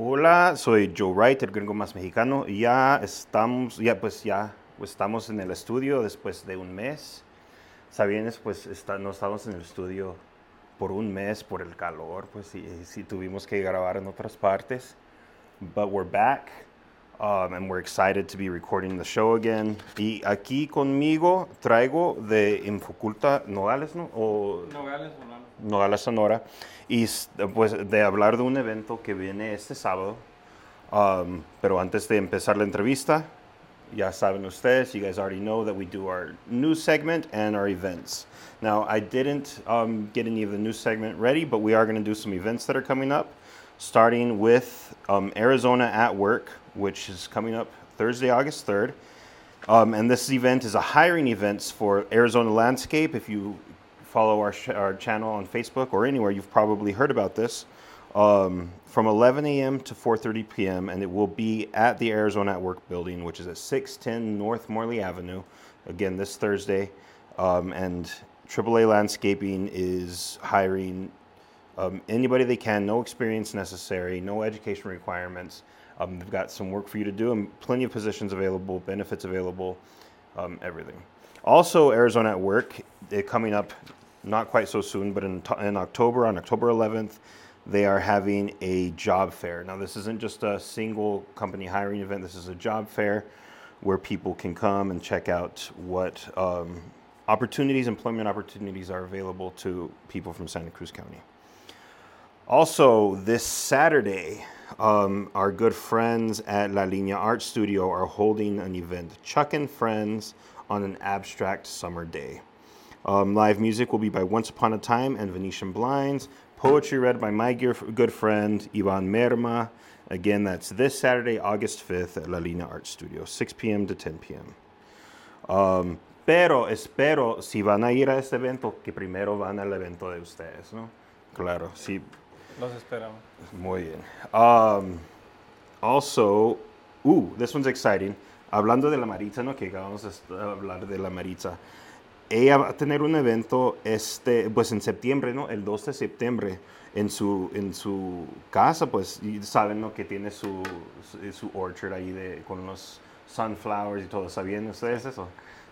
Hola, soy Joe Wright, el gringo más mexicano. Ya estamos, ya pues ya estamos en el estudio después de un mes. Sabienes, pues no estamos en el estudio por un mes por el calor, pues sí, tuvimos que grabar en otras partes. But we're back. Um, and we're excited to be recording the show again. Y aquí conmigo traigo de Infoculta Nogales, ¿no? O Nogales. Nogales, Sonora. Y pues de hablar de un evento que viene este sábado. Um, pero antes de empezar la entrevista, ya saben ustedes, you guys already know that we do our news segment and our events. Now, I didn't um, get any of the news segment ready, but we are going to do some events that are coming up, starting with um, Arizona at Work, which is coming up Thursday, August 3rd. Um, and this event is a hiring event for Arizona Landscape. If you follow our, sh- our channel on Facebook or anywhere, you've probably heard about this. Um, from 11 a.m. to 4:30 p.m. and it will be at the Arizona at Work building, which is at 610 North Morley Avenue. Again, this Thursday, um, and AAA Landscaping is hiring um, anybody they can, no experience necessary, no education requirements. Um, they've got some work for you to do and plenty of positions available, benefits available, um, everything. Also, Arizona at Work, coming up not quite so soon, but in, in October, on October 11th, they are having a job fair. Now, this isn't just a single company hiring event, this is a job fair where people can come and check out what um, opportunities, employment opportunities are available to people from Santa Cruz County. Also, this Saturday, um, our good friends at La Linea Art Studio are holding an event, Chuck and Friends on an Abstract Summer Day. Um, live music will be by Once Upon a Time and Venetian Blinds. Poetry read by my good friend Ivan Merma. Again, that's this Saturday, August 5th at La Linea Art Studio, 6 p.m. to 10 p.m. Um, pero espero, si van a ir a este evento, que primero van al evento de ustedes, ¿no? Claro, sí, Los esperamos. muy bien. Um, also, ooh, this one's exciting. Hablando de la Maritza, ¿no? Que acabamos de hablar de la Maritza. Ella va a tener un evento este, pues en septiembre, ¿no? El 2 de septiembre en su, en su casa, pues y saben, ¿no? Que tiene su, su orchard ahí de, con los sunflowers y todo. ¿Sabían ustedes eso?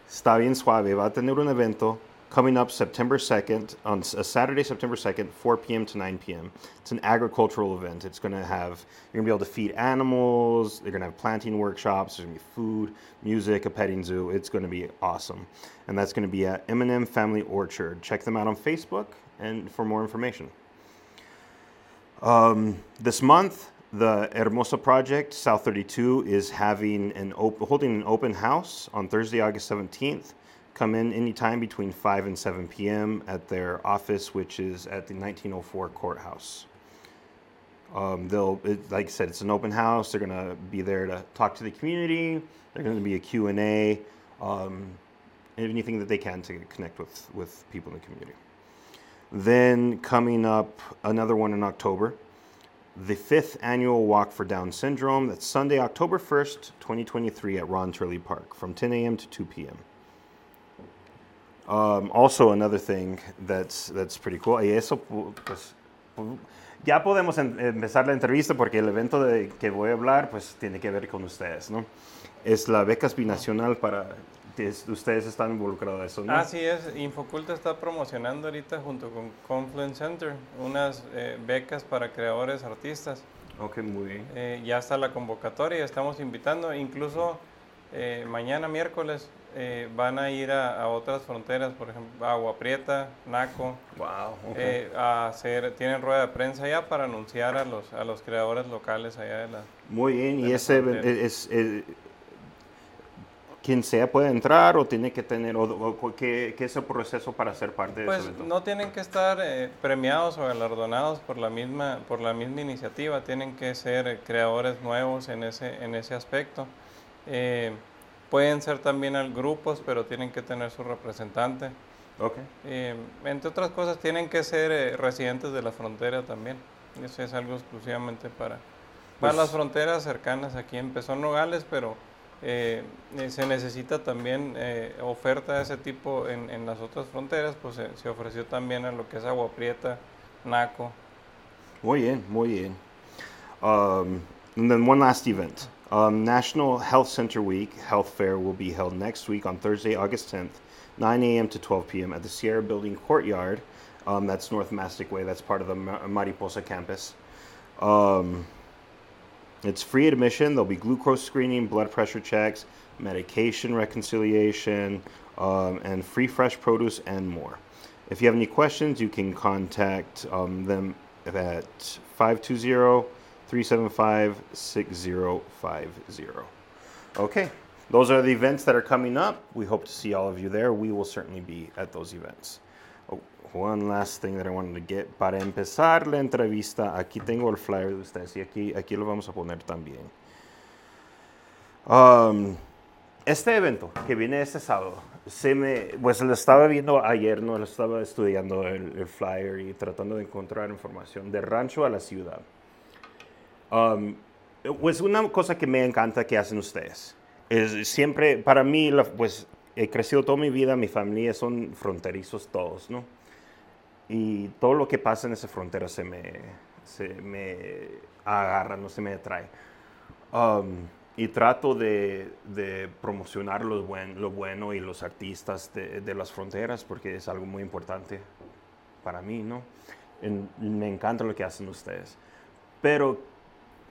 Está bien suave. Va a tener un evento coming up September 2nd, on a Saturday, September 2nd, 4 p.m. to 9 p.m. It's an agricultural event. It's going to have, you're going to be able to feed animals, they're going to have planting workshops, there's going to be food, music, a petting zoo. It's going to be awesome. And that's going to be at M&M Family Orchard. Check them out on Facebook and for more information. Um, this month, the Hermosa Project, South 32, is having an op- holding an open house on Thursday, August 17th. Come in anytime between 5 and 7 p.m. at their office, which is at the 1904 courthouse. Um, they'll, it, like I said, it's an open house. They're gonna be there to talk to the community. They're gonna be a Q and A, um, anything that they can to connect with with people in the community. Then coming up, another one in October, the fifth annual Walk for Down Syndrome. That's Sunday, October 1st, 2023 at Ron Turley Park from 10 a.m. to 2 p.m. Um, also, another thing that's, that's pretty cool, y eso, pu- pues, pu- ya podemos em- empezar la entrevista porque el evento de que voy a hablar, pues, tiene que ver con ustedes, ¿no? Es la becas binacional para, es- ustedes están involucrados en eso, ¿no? Así es, Infoculta está promocionando ahorita junto con Confluence Center unas eh, becas para creadores artistas. Ok, muy bien. Eh, ya está la convocatoria, estamos invitando, incluso eh, mañana miércoles eh, van a ir a, a otras fronteras, por ejemplo, Agua Prieta, Naco, Wow, ok. eh, a hacer, tienen rueda de prensa ya para anunciar a los, a los creadores locales allá de la... Muy bien, de y ese frontera. es, es- quien sea puede entrar o tiene que tener, o, o ¿qué, qué es el proceso para ser parte de Pues ese evento? no tienen que estar eh, premiados o galardonados por la misma por la misma iniciativa, tienen que ser eh, creadores nuevos en ese en ese aspecto. Eh, pueden ser también al- grupos, pero tienen que tener su representante. Ok. Eh, entre otras cosas, tienen que ser eh, residentes de la frontera también. Eso es algo exclusivamente para, para Pues- las fronteras cercanas. Aquí empezó Nogales, pero eh, eh, se necesita también eh, oferta de ese tipo en, en las otras fronteras. Pues se- se ofreció también a lo que es Agua Prieta, Naco. Muy bien, muy bien. Um, and then one last event. Um, National Health Center Week Health Fair will be held next week on Thursday, August 10th, 9 a.m. to 12 p.m. at the Sierra Building Courtyard. Um, that's North Mastic Way. That's part of the Mariposa campus. Um, it's free admission. There'll be glucose screening, blood pressure checks, medication reconciliation, um, and free fresh produce and more. If you have any questions, you can contact um, them at 520 375 6050. Okay, those are the events that are coming up. We hope to see all of you there. We will certainly be at those events. Oh, one last thing that I wanted to get. Para empezar la entrevista, aquí tengo el flyer de ustedes y aquí, aquí lo vamos a poner también. Um, este evento que viene este sábado, se me, pues lo estaba viendo ayer, no lo estaba estudiando el, el, flyer y tratando de encontrar información de rancho a la ciudad. Um, pues una cosa que me encanta que hacen ustedes es siempre, para mí, pues he crecido toda mi vida, mi familia son fronterizos todos, ¿no? Y todo lo que pasa en esa frontera se me, se me agarra, no se me atrae. Um, y trato de, de promocionar lo, buen, lo, bueno y los artistas de, de, las fronteras porque es algo muy importante para mí, ¿no? me encanta lo que hacen ustedes. Pero,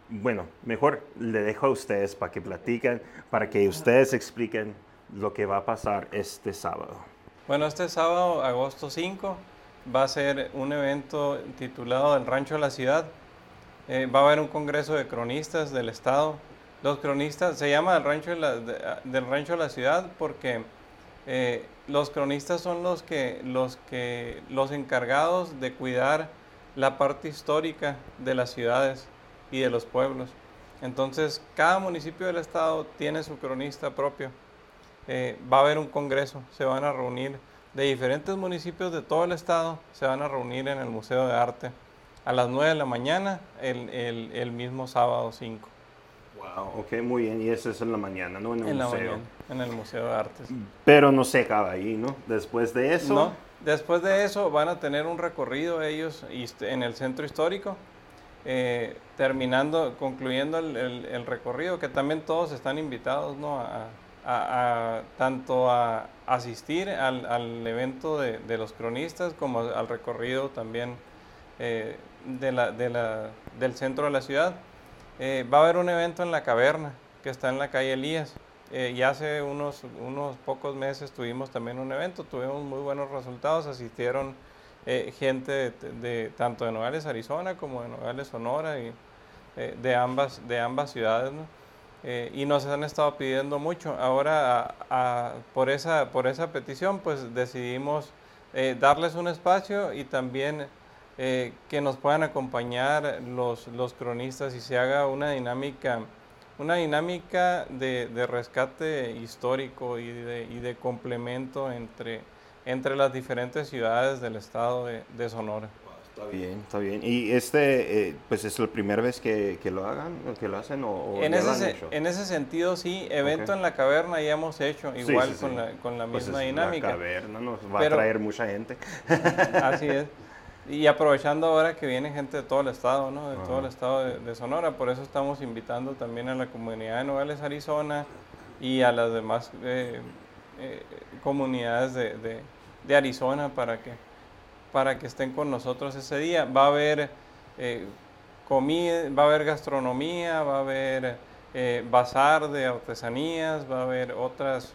bueno, mejor le dejo a ustedes para que platiquen, para que ustedes expliquen lo que va a pasar este sábado. Bueno, este sábado, agosto 5, va a ser un evento titulado El Rancho de la Ciudad. Eh, va a haber un congreso de cronistas del Estado los cronistas, se llama el rancho de la, del rancho de la ciudad porque eh, los cronistas son los que, los encargados de cuidar la parte histórica de las ciudades y de los pueblos. Entonces, cada municipio del estado tiene su cronista propio. Eh, va a haber un congreso, se van a reunir de diferentes municipios de todo el estado, se van a reunir en el Museo de Arte a las 9 de la mañana el, el, el mismo sábado 5. Wow, ok, muy bien. Y eso es en la mañana, ¿no? En el museo. en el Museo de Artes. Pero no se acaba ahí, ¿no? Después de eso. No, después de eso van a tener un recorrido ellos en el centro histórico. Eh, terminando, concluyendo el, recorrido, que también todos están invitados, ¿no? A, tanto a asistir al, evento de, los cronistas como al recorrido también eh, del centro de la ciudad. Eh, va a haber un evento en la caverna que está en la calle Elías. Y hace unos, unos pocos meses tuvimos también un evento, tuvimos muy buenos resultados, asistieron eh, gente de, tanto de Nogales, Arizona, como de Nogales, Sonora, y de, ambas, de ambas ciudades. y nos han estado pidiendo mucho. Ahora, por, esa, por esa petición, pues decidimos darles un espacio y también eh, que nos puedan acompañar los, los, cronistas y se haga una dinámica, una dinámica de, de rescate histórico y de, y de, complemento entre, entre las diferentes ciudades del estado de, de Sonora. Está bien, está bien. ¿Y este, eh, pues es la primera vez que, que, lo hagan, que lo hacen o, en, ese, en ese sentido sí, evento en la caverna ya hemos hecho, igual con, La, con la pues misma dinámica. La caverna nos va a traer mucha gente. Así es. Y aprovechando ahora que viene gente de todo el estado, ¿no? De todo el estado de, Sonora, por eso estamos invitando también a la comunidad de Nogales, Arizona y a las demás eh, eh, comunidades de, de, Arizona para que, para que estén con nosotros ese día. Va a haber eh, comida, va a haber gastronomía, va a haber bazar de artesanías, va a haber otras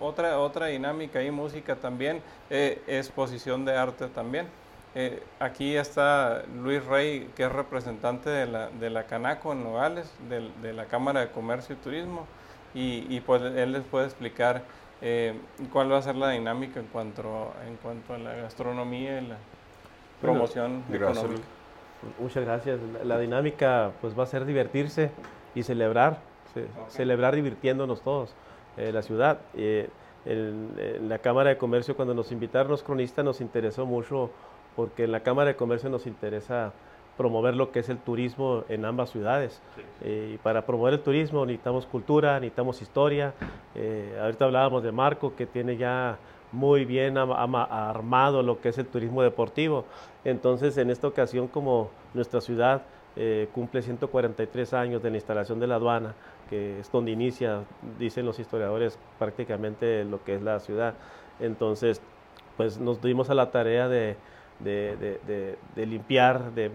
otra, otra dinámica y música también, exposición de arte también. Eh, aquí está Luis Rey, que es representante de la, de la Canaco en Nogales, de, la Cámara de Comercio y Turismo, y, pues él les puede explicar eh, cuál va a ser la dinámica en cuanto, en cuanto a la gastronomía y la promoción económica. Muchas gracias. La dinámica pues va a ser divertirse y celebrar, celebrar divirtiéndonos todos. Eh, la ciudad. en la Cámara de Comercio cuando nos invitaron los cronistas nos interesó mucho porque en la Cámara de Comercio nos interesa promover lo que es el turismo en ambas ciudades. Eh, y para promover el turismo necesitamos cultura, necesitamos historia. Eh, ahorita hablábamos de Marco, que tiene ya muy bien armado lo que es el turismo deportivo. Entonces, en esta ocasión, como nuestra ciudad eh, cumple 143 años de la instalación de la aduana, que es donde inicia, dicen los historiadores, prácticamente lo que es la ciudad. Entonces, pues nos dimos a la tarea de, de, limpiar, de,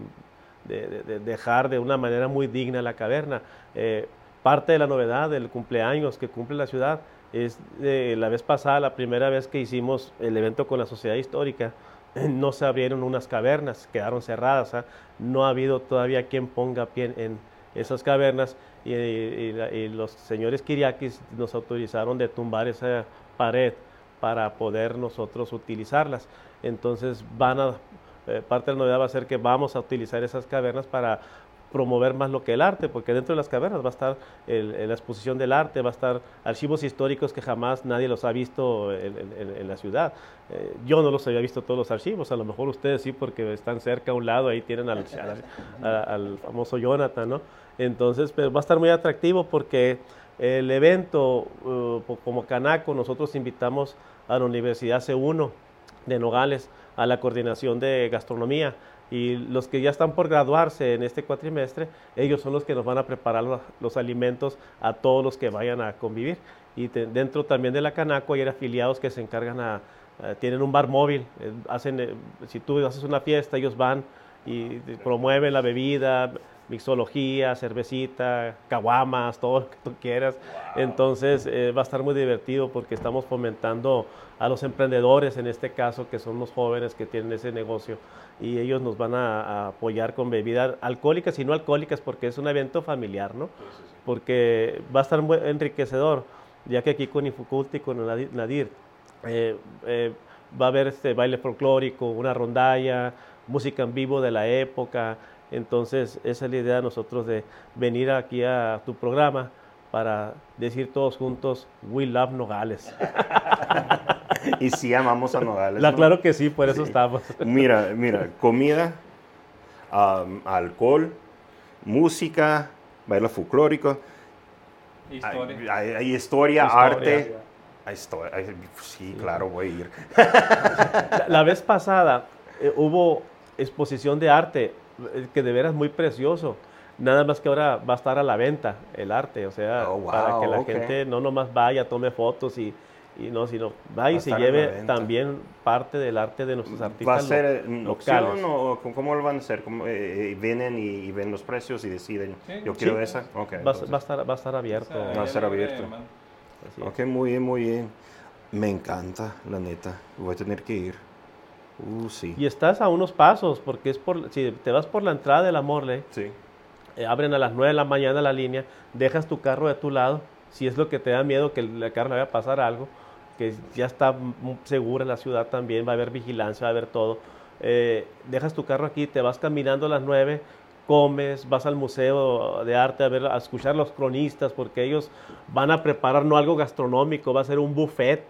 dejar de una manera muy digna la caverna. Eh, parte de la novedad del cumpleaños que cumple la ciudad es la vez pasada, la primera vez que hicimos el evento con la sociedad histórica, no se abrieron unas cavernas, quedaron cerradas. ¿ah? No ha habido todavía quien ponga pie en esas cavernas y, los señores Kiriakis nos autorizaron de tumbar esa pared para poder nosotros utilizarlas. Entonces van a, eh, parte de la novedad va a ser que vamos a utilizar esas cavernas para promover más lo que el arte, porque dentro de las cavernas va a estar la exposición del arte, va a estar archivos históricos que jamás nadie los ha visto en, la ciudad. Eh, yo no los había visto todos los archivos, a lo mejor ustedes sí, porque están cerca a un lado, ahí tienen al, famoso Jonathan, ¿no? Entonces, pero va a estar muy atractivo porque el evento, uh, como Canaco, nosotros invitamos a la Universidad C1 de Nogales a la coordinación de gastronomía y los que ya están por graduarse en este cuatrimestre, ellos son los que nos van a preparar los, alimentos a todos los que vayan a convivir. Y dentro también de la Canaco hay afiliados que se encargan a, tienen un bar móvil, eh, hacen, eh, si tú haces una fiesta, ellos van y promueven la bebida, mixología, cervecita, caguamas, todo lo que tú quieras. Entonces eh, va a estar muy divertido porque estamos fomentando a los emprendedores, en este caso, que son los jóvenes que tienen ese negocio y ellos nos van a, apoyar con bebidas alcohólicas y no alcohólicas porque es un evento familiar, ¿no? Porque va a estar muy enriquecedor, ya que aquí con Infuculti, con Nadir, eh, eh, va a haber este baile folclórico, una rondalla, música en vivo de la época, entonces, esa es la idea de nosotros de venir aquí a tu programa para decir todos juntos, We love Nogales. y sí amamos a Nogales. La, Claro que sí, por eso estamos. mira, mira, comida, alcohol, música, baile folclórico. Historia. Hay, historia, arte. sí, claro, voy a ir. la, vez pasada eh, hubo exposición de arte que de veras muy precioso. Nada más que ahora va a estar a la venta el arte, o sea, oh, para que la gente no nomás vaya, tome fotos y, y no, sino vaya y se lleve también parte del arte de nuestros artistas. ¿Va a ser locales. o cómo lo van a hacer? Eh, eh, ¿Vienen y, ven los precios y deciden, yo quiero esa? Okay, va, va, a estar, va a estar abierto. Va a estar abierto. Ok, muy bien, muy bien. Me encanta, la neta. Voy a tener que ir. Uh, y estás a unos pasos, porque es por, si te vas por la entrada de la Morley, sí. Eh, abren a las 9 de la mañana la línea, dejas tu carro de tu lado, si es lo que te da miedo que el carro le vaya a pasar algo, que ya está segura la ciudad también, va a haber vigilancia, va a haber todo. Eh, dejas tu carro aquí, te vas caminando a las 9, comes, vas al museo de arte a ver, a escuchar los cronistas, porque ellos van a preparar no algo gastronómico, va a ser un buffet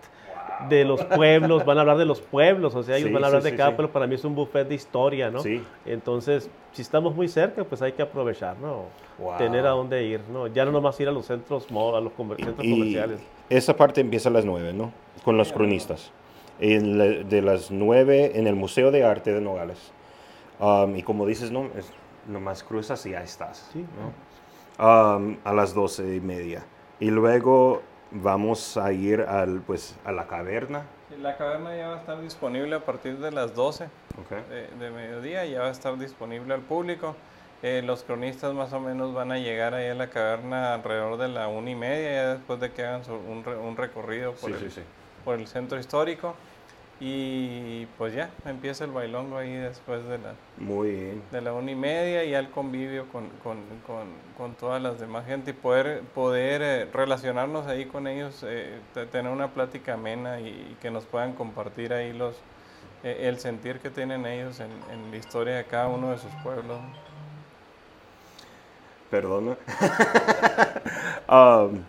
de los pueblos, van a hablar de los pueblos, o sea, ellos van a hablar de cada pueblo, para mí es un buffet de historia, ¿no? Sí. Entonces, si estamos muy cerca, pues hay que aprovechar, ¿no? Tener a dónde ir, ¿no? Ya no nomás ir a los centros, a los centros comerciales. Esa parte empieza a las nueve, ¿no? Con los cronistas. de las nueve en el Museo de Arte de Nogales. Um, y como dices, ¿no? Es, nomás cruzas y ya estás, sí. ¿no? Um, a las doce y media. Y luego vamos a ir al, pues, a la caverna. la caverna ya va a estar disponible a partir de las 12 de, mediodía, ya va a estar disponible al público. Eh, los cronistas más o menos van a llegar ahí a la caverna alrededor de la una y media, ya después de que hagan un, un, recorrido por, por el centro histórico. Y pues ya, empieza el bailongo ahí después de la, Muy De la una y media y al convivio con, con, con, con, todas las demás gente y poder, poder eh, relacionarnos ahí con ellos, eh, tener una plática amena y, que nos puedan compartir ahí los, eh, el sentir que tienen ellos en, en, la historia de cada uno de sus pueblos. Perdona. Um,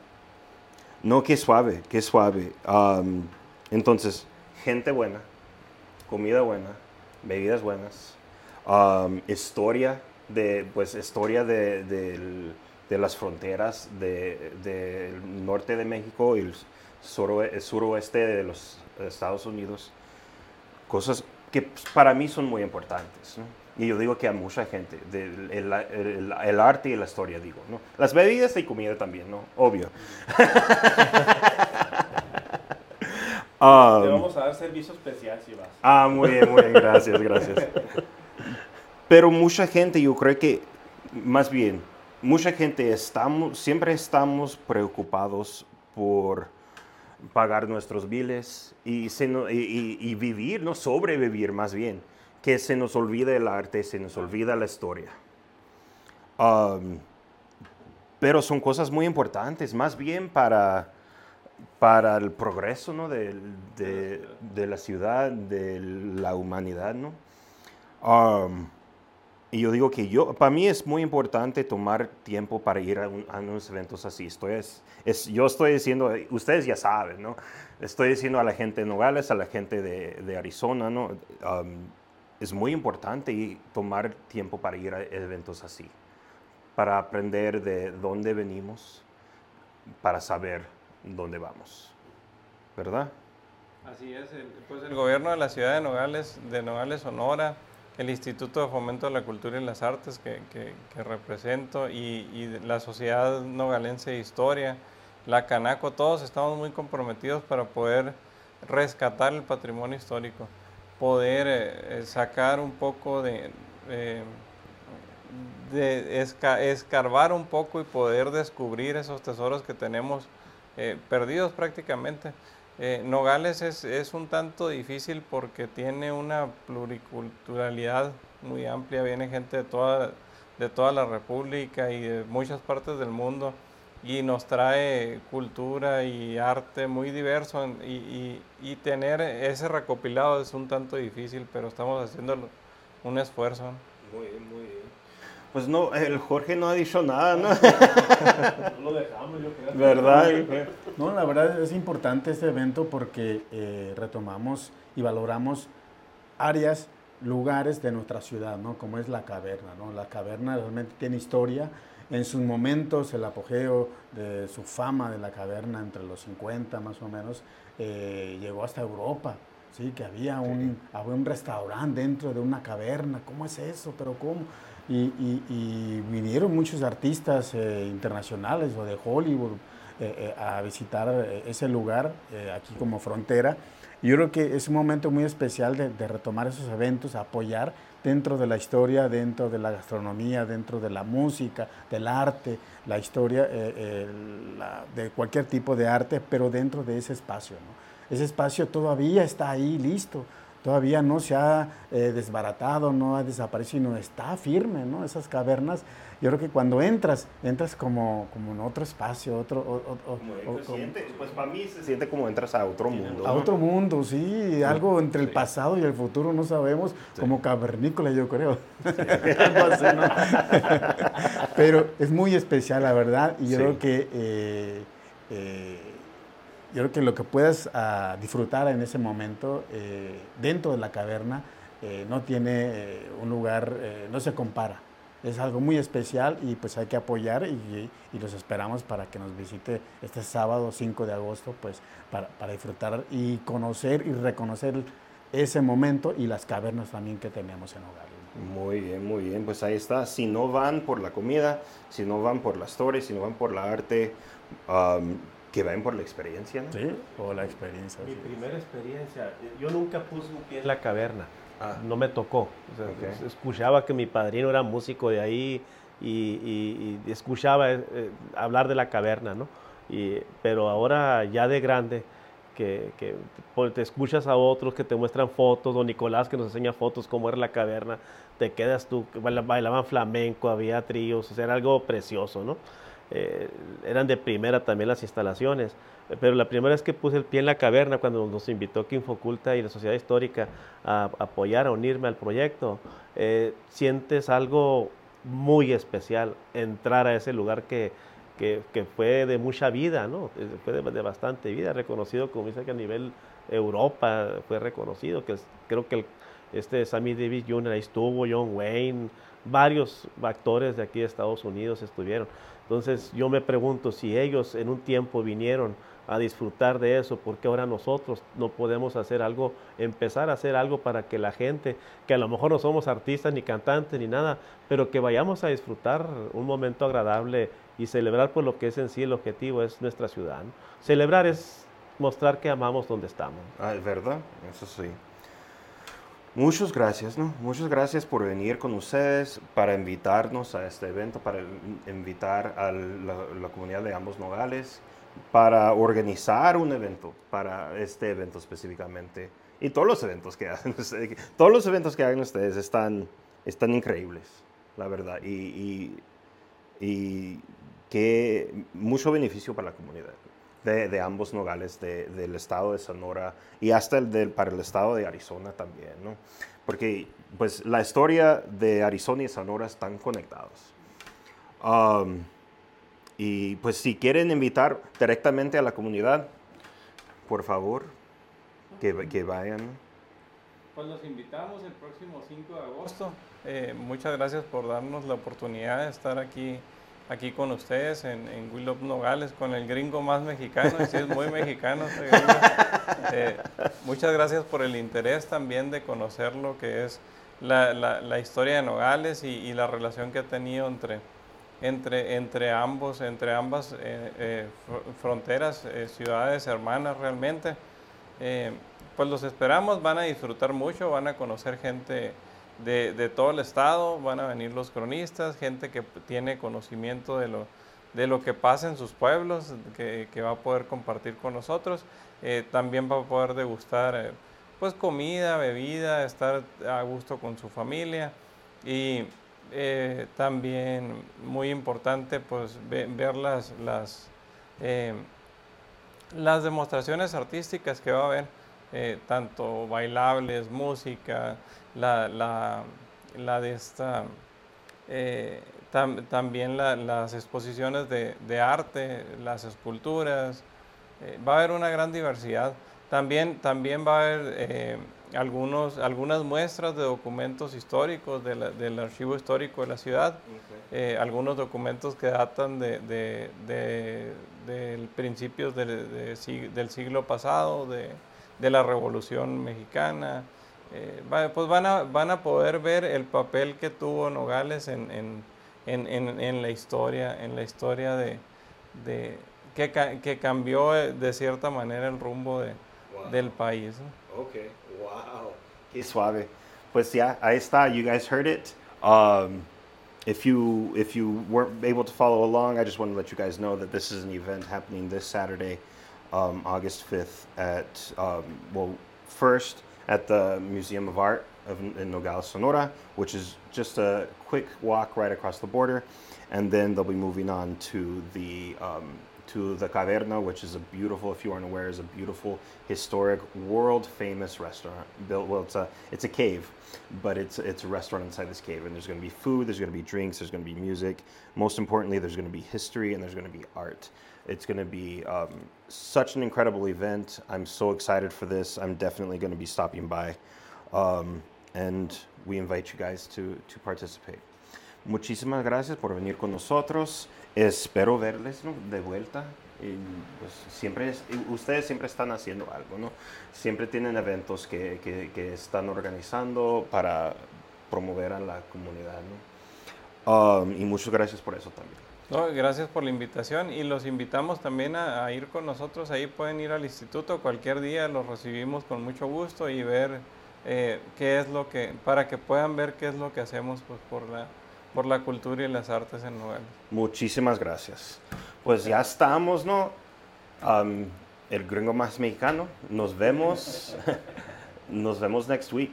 no, qué suave, qué suave. Um, entonces, gente buena, comida buena, bebidas buenas, um, historia de, pues, historia de, de, las fronteras del norte de México y el, suroeste de los Estados Unidos. Cosas que para mí son muy importantes. Y yo digo que a mucha gente, del- el, el- el arte y la historia, digo, ¿no? Las bebidas y comida también, ¿no? Obvio. Um, Te vamos a dar servicio especial si vas. Ah, muy bien, muy bien, gracias, gracias. Pero mucha gente, yo creo que, más bien, mucha gente estamos, siempre estamos preocupados por pagar nuestros biles y, se no- y- y- y vivir, no sobrevivir más bien, que se nos olvida el arte, se nos olvida la historia. Um, pero son cosas muy importantes, más bien para, para el progreso ¿no? del- de, de la ciudad, de la humanidad. ¿no? Um, y yo digo que yo, para mí es muy importante tomar tiempo para ir a, un- a unos eventos así. Estoy, es, es- yo estoy diciendo, ustedes ya saben, ¿no? Estoy diciendo a la gente de Nogales, a la gente de, de Arizona, ¿no? Um, es muy importante y tomar tiempo para ir a eventos así, para aprender de dónde venimos, para saber dónde vamos, ¿verdad? Así es, el, pues el gobierno de la ciudad de Nogales, de Nogales, Sonora, el Instituto de Fomento de la Cultura y las Artes que, que- represento y, y la Sociedad Nogalense de Historia, la Canaco, todos estamos muy comprometidos para poder rescatar el patrimonio histórico, poder eh, eh, sacar un poco de, eh, de esca- escarbar un poco y poder descubrir esos tesoros que tenemos eh, perdidos prácticamente. Eh, Nogales es, es un tanto difícil porque tiene una pluriculturalidad muy amplia, viene gente de toda, de toda la República y de muchas partes del mundo y nos trae cultura y arte muy diverso y, y- y tener ese recopilado es un tanto difícil, pero estamos haciendo un esfuerzo. Muy muy. Pues no, el Jorge no ha dicho nada, ¿no? No lo dejamos, yo creo. ¿Verdad? No, la verdad es importante este evento porque eh, retomamos y valoramos áreas, lugares de nuestra ciudad, ¿no? Como es la caverna, ¿no? La caverna realmente tiene historia. En sus momentos, el apogeo de su fama de la caverna entre los 50 más o menos, eh, llegó hasta Europa, ¿sí? Que había un, había un restaurante dentro de una caverna. ¿Cómo es eso? ¿Pero cómo? Y, y- y vinieron muchos artistas eh, internacionales o de Hollywood eh, eh, a visitar eh, ese lugar eh, aquí como frontera. Yo creo que es un momento muy especial de, de retomar esos eventos, apoyar dentro de la historia, dentro de la gastronomía, dentro de la música, del arte, la historia eh, eh, la- de cualquier tipo de arte, pero dentro de ese espacio. ¿no? Ese espacio todavía está ahí listo, todavía no se ha eh, desbaratado, no ha desaparecido, sino está firme, ¿no? Esas cavernas, yo creo que cuando entras, entras como, como en otro espacio, otro, o- o- o- Como o- se como- siente, pues para mí se siente como entras a otro mundo. a ¿no? otro mundo, sí, algo entre el pasado y el futuro, no sabemos, como cavernícola yo creo. Algo así, ¿no? Pero es muy especial, la verdad, y yo Sí. creo que eh, eh, yo creo que lo que puedas ah, disfrutar en ese momento eh, dentro de la caverna eh, no tiene eh, un lugar, no se compara. Es algo muy especial y pues hay que apoyar y, los esperamos para que nos visite este sábado 5 de agosto pues para, para disfrutar y conocer y reconocer ese momento y las cavernas también que tenemos en. ¿no? Muy bien, muy bien. Pues ahí está. Si no van por la comida, si no van por la historia, si no van por la arte, que vayan por la experiencia. ¿no? Sí, o la experiencia. Mi sí. primera experiencia, yo nunca puse un pie en la caverna, Ah. no me tocó. O sea, Ok. Escuchaba que mi padrino era músico de ahí y, y- y escuchaba eh, eh, hablar de la caverna, ¿no? Y, pero ahora ya de grande, que, que por- te escuchas a otros que te muestran fotos, don Nicolás que nos enseña fotos cómo era la caverna, te quedas tú, bailaban flamenco, había tríos, o sea, era algo precioso, ¿no? Eh, eran de primera también las instalaciones, pero la primera vez que puse el pie en la caverna, cuando nos invitó Quinfoculta y la Sociedad Histórica a, apoyar, a unirme al proyecto, eh, sientes algo muy especial, entrar a ese lugar que, que, que fue de mucha vida, ¿no? Eh, Fue de, bastante vida, reconocido, como dice que a nivel Europa fue reconocido, que creo que este Sammy Davis Jr. ahí estuvo, John Wayne, varios actores de aquí de Estados Unidos estuvieron. Entonces yo me pregunto si ellos en un tiempo vinieron a disfrutar de eso, porque ahora nosotros no podemos hacer algo, empezar a hacer algo para que la gente, que a lo mejor no somos artistas ni cantantes ni nada, pero que vayamos a disfrutar un momento agradable y celebrar por lo que es en sí el objetivo, es nuestra ciudad. Celebrar es mostrar que amamos donde estamos. Ah, es verdad, eso sí. Muchas gracias, ¿no? Muchas gracias por venir con ustedes, para invitarnos a este evento, para invitar a la, comunidad de ambos nogales, para organizar un evento, para este evento específicamente. Y todos los eventos que hacen todos los eventos que hagan ustedes están, están increíbles, la verdad. Y, y, y que mucho beneficio para la comunidad de, ambos nogales del estado de Sonora y hasta el del, para el estado de Arizona también, ¿no? Porque pues la historia de Arizona y Sonora están conectados. Um, y pues si quieren invitar directamente a la comunidad, por favor, que, que vayan. Pues los invitamos el próximo 5 de agosto. Eh, muchas gracias por darnos la oportunidad de estar aquí aquí con ustedes en, en Willow Nogales, con el gringo más mexicano, y sí es muy mexicano este eh, muchas gracias por el interés también de conocer lo que es la, la, historia de Nogales y, la relación que ha tenido entre, entre, entre, ambos, entre ambas eh, eh, fronteras, ciudades hermanas realmente. pues los esperamos, van a disfrutar mucho, van a conocer gente de, todo el estado, van a venir los cronistas, gente que tiene conocimiento de lo, de lo que pasa en sus pueblos, que, va a poder compartir con nosotros. Eh, también va a poder degustar eh, pues comida, bebida, estar a gusto con su familia y eh, también muy importante pues ver las, las, las demostraciones artísticas que va a haber, tanto bailables, música, la, la, la de esta, eh, también las exposiciones de, de, arte, las esculturas, eh, va a haber una gran diversidad. También, también va a haber eh, algunos, algunas muestras de documentos históricos del archivo histórico de la ciudad, algunos documentos que datan de, de, de principios del siglo pasado, de, la Revolución Mexicana, eh, pues van a, van a poder ver el papel que tuvo Nogales en, en, en, en la historia, en la historia de, de que, que, cambió eh, de cierta manera el rumbo de, del país. Ok, wow, qué suave. Pues ya, ahí está, you guys heard it. Um, if you if you weren't able to follow along, I just want to let you guys know that this is an event happening this Saturday, um, August 5th at um, well first at the Museum of Art of, in Nogales, Sonora, which is just a quick walk right across the border, and then they'll be moving on to the um, to the Caverna, which is a beautiful, if you aren't aware, is a beautiful, historic, world-famous restaurant. Built well, it's a it's a cave, but it's it's a restaurant inside this cave, and there's going to be food, there's going to be drinks, there's going to be music. Most importantly, there's going to be history and there's going to be art. It's going to be um, such an incredible event. I'm so excited for this. I'm definitely going to be stopping by, um, and we invite you guys to to participate. Muchísimas gracias por venir con nosotros. Espero verles de vuelta. Y, pues, siempre ustedes siempre están haciendo algo, ¿no? Siempre tienen eventos que, que, que están organizando para promover a la comunidad, ¿no? Um, y muchas gracias por eso también. No, gracias por la invitación y los invitamos también a, ir con nosotros. Ahí pueden ir al instituto cualquier día, los recibimos con mucho gusto y ver eh, qué es lo que, para que puedan ver qué es lo que hacemos pues, por, la, por la cultura y las artes en Nueva Muchísimas gracias. Pues ya estamos, ¿no? el gringo más mexicano. Nos vemos. Nos vemos next week.